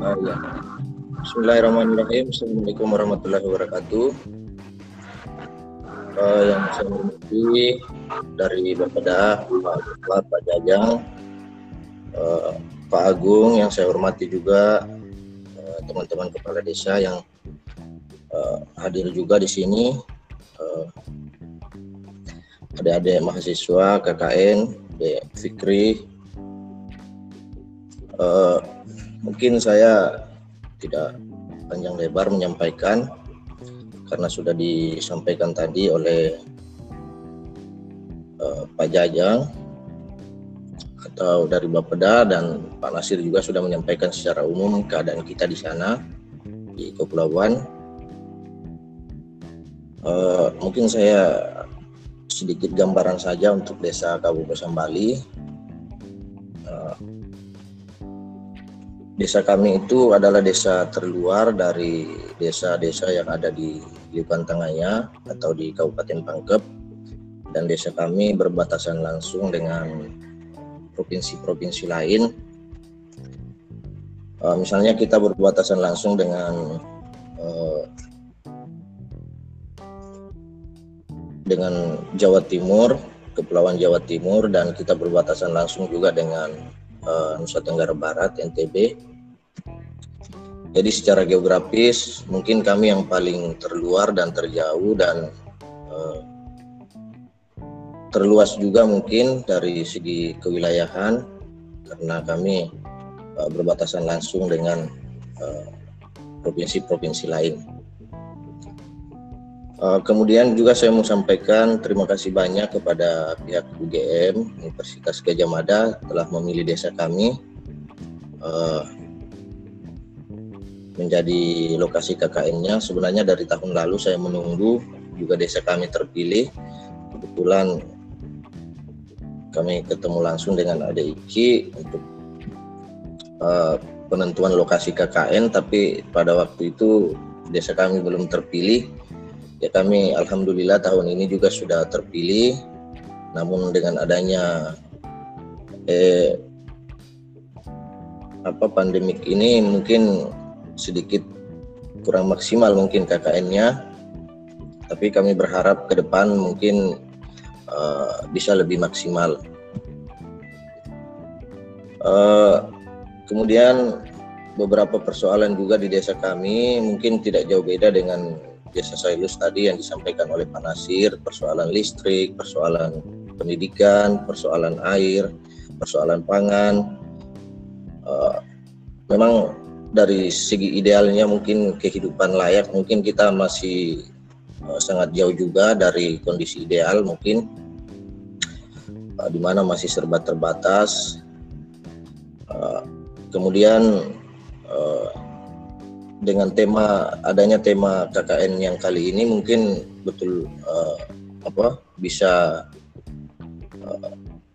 ya. Bismillahirrahmanirrahim. Assalamualaikum warahmatullahi wabarakatuh. Uh, yang saya hormati dari Bapeda, Pak Bapak, Pak Jajang, uh, Pak Agung yang saya hormati juga uh, teman-teman uh, kepala desa yang uh, hadir juga di sini, uh, adik-adik mahasiswa KKN, Fikri, uh, mungkin saya tidak panjang lebar menyampaikan karena sudah disampaikan tadi oleh uh, Pak Jajang atau dari Bapeda dan Pak Nasir juga sudah menyampaikan secara umum keadaan kita di sana di Kepulauan. Uh, mungkin saya sedikit gambaran saja untuk desa Kabupaten Bali. Uh, desa kami itu adalah desa terluar dari desa-desa yang ada di Liukan Tengahnya atau di Kabupaten Pangkep dan desa kami berbatasan langsung dengan provinsi-provinsi lain. Uh, misalnya kita berbatasan langsung dengan uh, dengan Jawa Timur, Kepulauan Jawa Timur dan kita berbatasan langsung juga dengan uh, Nusa Tenggara Barat (NTB). Jadi secara geografis mungkin kami yang paling terluar dan terjauh dan uh, terluas juga mungkin dari segi kewilayahan karena kami uh, berbatasan langsung dengan provinsi-provinsi uh, lain. Kemudian juga saya mau sampaikan terima kasih banyak kepada pihak UGM Universitas Gajah Mada telah memilih desa kami uh, menjadi lokasi KKN-nya. Sebenarnya dari tahun lalu saya menunggu juga desa kami terpilih. Kebetulan kami ketemu langsung dengan Iki untuk uh, penentuan lokasi KKN, tapi pada waktu itu desa kami belum terpilih. Ya kami alhamdulillah tahun ini juga sudah terpilih. Namun dengan adanya eh, apa pandemik ini mungkin sedikit kurang maksimal mungkin KKN-nya tapi kami berharap ke depan mungkin uh, bisa lebih maksimal. Uh, kemudian beberapa persoalan juga di desa kami mungkin tidak jauh beda dengan desa Sailus tadi yang disampaikan oleh Pak Nasir. Persoalan listrik, persoalan pendidikan, persoalan air, persoalan pangan. Uh, memang dari segi idealnya mungkin kehidupan layak mungkin kita masih uh, sangat jauh juga dari kondisi ideal mungkin. Uh, di mana masih serba terbatas. Uh, kemudian dengan tema adanya tema KKN yang kali ini mungkin betul apa bisa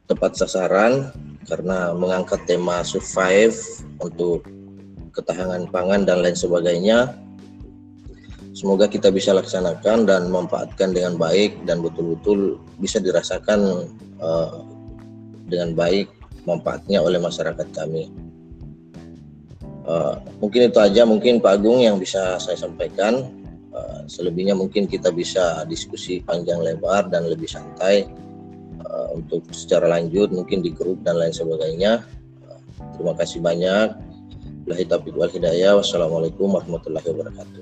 tepat sasaran karena mengangkat tema survive untuk ketahanan pangan dan lain sebagainya. Semoga kita bisa laksanakan dan memanfaatkan dengan baik dan betul-betul bisa dirasakan uh, dengan baik manfaatnya oleh masyarakat kami. Uh, mungkin itu aja mungkin Pak Agung yang bisa saya sampaikan. Uh, selebihnya mungkin kita bisa diskusi panjang lebar dan lebih santai untuk secara lanjut mungkin di grup dan lain sebagainya. Terima kasih banyak. Billahi taufiq wal hidayah. Wassalamualaikum warahmatullahi wabarakatuh.